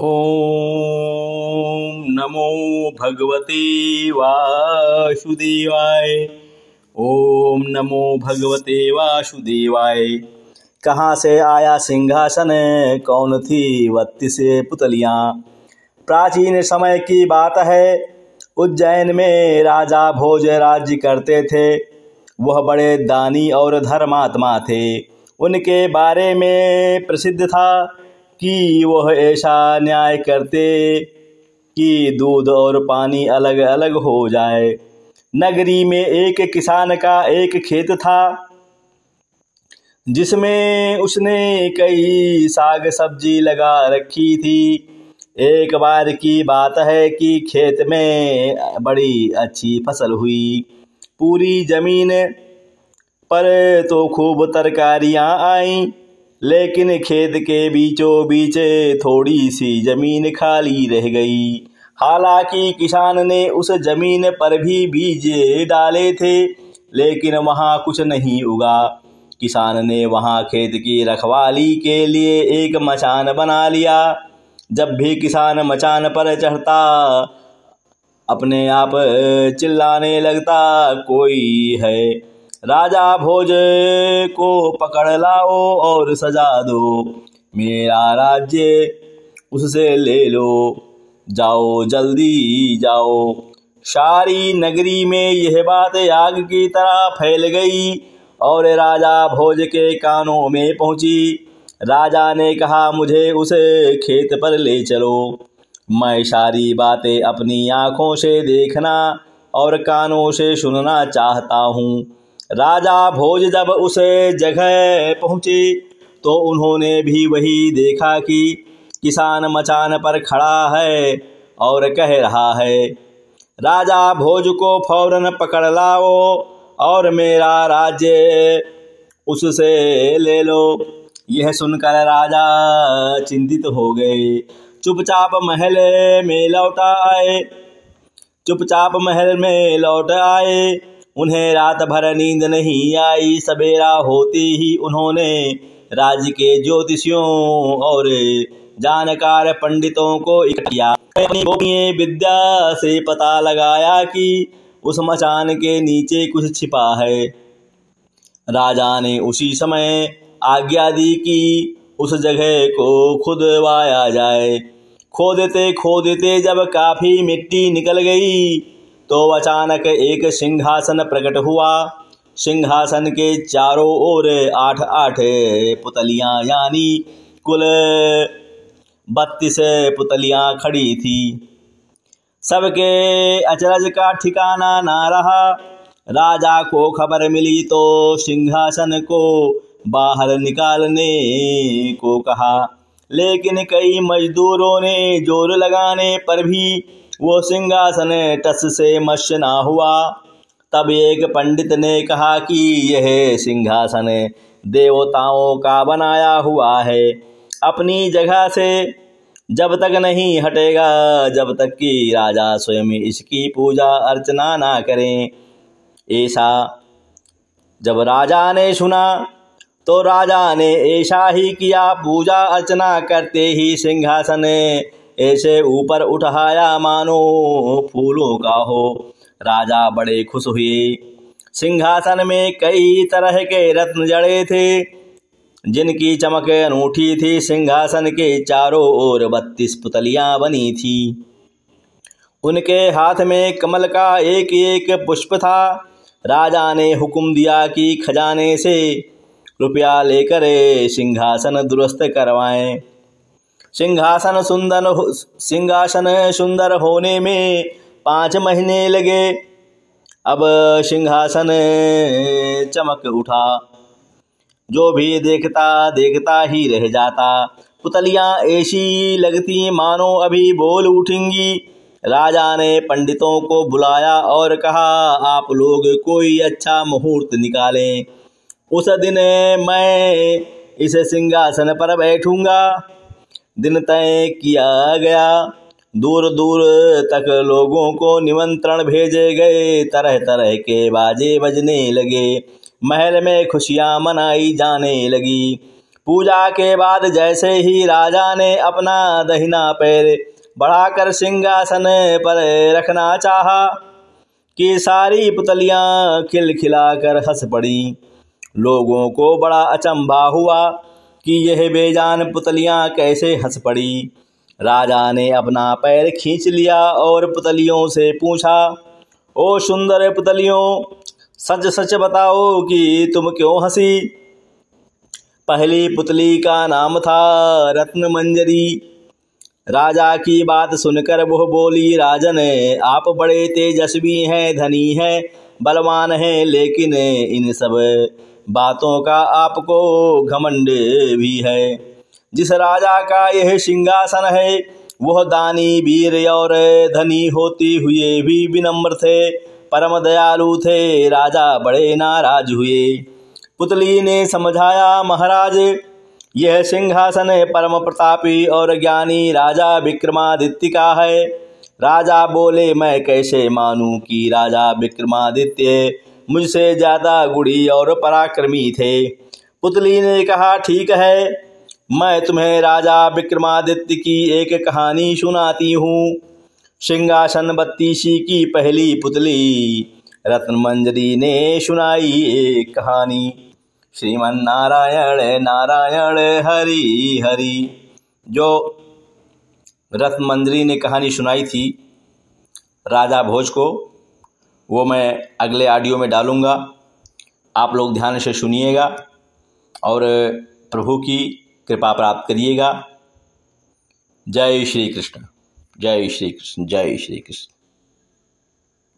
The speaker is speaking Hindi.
ॐ नमो भगवते वासुदेवाय। ओम नमो भगवते वासुदेवाय। कहाँ से आया सिंहासन? कौन थी बत्तीस पुतलियाँ? प्राचीन समय की बात है। उज्जैन में राजा भोज राज्य करते थे। वह बड़े दानी और धर्मात्मा थे। उनके बारे में प्रसिद्ध था। कि वह ऐसा न्याय करते कि दूध और पानी अलग अलग हो जाए। नगरी में एक किसान का एक खेत था, जिसमें उसने कई साग सब्ज़ी लगा रखी थी। एक बार की बात है कि खेत में बड़ी अच्छी फ़सल हुई। पूरी ज़मीन पर तो खूब तरकारियाँ आईं। लेकिन खेत के बीचों बीच थोड़ी सी ज़मीन खाली रह गई। हालाँकि किसान ने उस ज़मीन पर भी बीज डाले थे, लेकिन वहाँ कुछ नहीं उगा। किसान ने वहाँ खेत की रखवाली के लिए एक मचान बना लिया। जब भी किसान मचान पर चढ़ता, अपने आप चिल्लाने लगता, कोई है? राजा भोज को पकड़ लाओ और सजा दो। मेरा राज्य उससे ले लो। जाओ, जल्दी जाओ। सारी नगरी में यह बात आग की तरह फैल गई और राजा भोज के कानों में पहुँची। राजा ने कहा, मुझे उस खेत पर ले चलो। मैं सारी बातें अपनी आँखों से देखना और कानों से सुनना चाहता हूँ। राजा भोज जब उस जगह पहुँचे तो उन्होंने भी वही देखा कि किसान मचान पर खड़ा है और कह रहा है, राजा भोज को फ़ौरन पकड़ लाओ और मेरा राज्य उससे ले लो। यह सुनकर राजा चिंतित हो गए। चुपचाप महल में लौट आए। चुपचाप महल में लौट आए। उन्हें रात भर नींद नहीं आई, सवेरा होते ही उन्होंने राज्य के ज्योतिषियों और जानकार पंडितों को इकट्ठा विद्या से पता लगाया कि उस मचान के नीचे कुछ छिपा है। राजा ने उसी समय आज्ञा दी कि उस जगह को खुदवाया जाए। खोदते खोदते जब काफ़ी मिट्टी निकल गई तो अचानक एक सिंहासन प्रकट हुआ। सिंहासन के चारों ओर आठ आठ पुतलियाँ, यानी कुल बत्तीस पुतलियाँ खड़ी थी। सबके अचरज का ठिकाना ना रहा। राजा को खबर मिली तो सिंहासन को बाहर निकालने को कहा। लेकिन कई मजदूरों ने ज़ोर लगाने पर भी वो सिंहासन टस से मश ना हुआ। तब एक पंडित ने कहा कि यह सिंहासन देवताओं का बनाया हुआ है। अपनी जगह से जब तक नहीं हटेगा, जब तक कि राजा स्वयं इसकी पूजा अर्चना ना करें। ऐसा जब राजा ने सुना तो राजा ने ऐसा ही किया। पूजा अर्चना करते ही सिंहासन ऐसे ऊपर उठाया मानो, फूलों का हो। राजा बड़े खुश हुए। सिंहासन में कई तरह के रत्न जड़े थे। जिनकी चमक अनूठी थी, सिंहासन के चारों ओर बत्तीस पुतलियाँ बनी थी। उनके हाथ में कमल का एक एक पुष्प था। राजा ने हुक्म दिया कि खजाने से रुपया लेकर सिंहासन दुरुस्त करवाएँ। सिंहासन सुंदर सिंहासन सुंदर होने में पाँच महीने लगे। अब सिंहासन चमक उठा। जो भी देखता देखता ही रह जाता। पुतलियाँ ऐसी लगती, मानो अभी बोल उठेंगी। राजा ने पंडितों को बुलाया और कहा, आप लोग कोई अच्छा मुहूर्त निकालें। उस दिन मैं इस सिंहासन पर बैठूँगा। दिन तय किया गया। दूर दूर तक लोगों को निमंत्रण भेजे गए। तरह तरह के बाजे बजने लगे। महल में खुशियाँ मनाई जाने लगी। पूजा के बाद जैसे ही राजा ने अपना दहिना पैर बढ़ाकर सिंहासन पर रखना चाहा, कि सारी पुतलियाँ खिलखिलाकर हंस पड़ी। लोगों को बड़ा अचंभा हुआ। कि यह बेजान पुतलियाँ कैसे हंस पड़ी। राजा ने अपना पैर खींच लिया और पुतलियों से पूछा, ओ सुंदर पुतलियों, सच सच बताओ कि तुम क्यों हँसी? पहली पुतली का नाम था रत्न मंजरी राजा की बात सुनकर वह बोली, राजन, आप बड़े तेजस्वी हैं, धनी हैं, बलवान हैं, लेकिन इन सब बातों का आपको घमंड भी है। जिस राजा का यह सिंहासन है, वह दानी, वीर और धनी होते हुए भी विनम्र थे। परम दयालु थे, राजा बड़े नाराज़ हुए। पुतली ने समझाया, महाराज, यह सिंहासन परम प्रतापी और ज्ञानी राजा विक्रमादित्य का है। राजा बोले, मैं कैसे मानूं कि राजा विक्रमादित्य मुझसे ज़्यादा गुड़ी और पराक्रमी थे। पुतली ने कहा, ठीक है, मैं तुम्हें राजा विक्रमादित्य की एक कहानी सुनाती हूँ। सिंहासन बत्तीसी की पहली पुतली रत्न मंजरी ने सुनाई एक कहानी। श्रीमन नारायण नारायण हरि हरि। जो रत्न मंजरी ने कहानी सुनाई थी, राजा भोज को वो मैं अगले ऑडियो में डालूँगा। आप लोग ध्यान से सुनिएगा और प्रभु की कृपा प्राप्त करिएगा। जय श्री कृष्ण। जय श्री कृष्ण। जय श्री कृष्ण।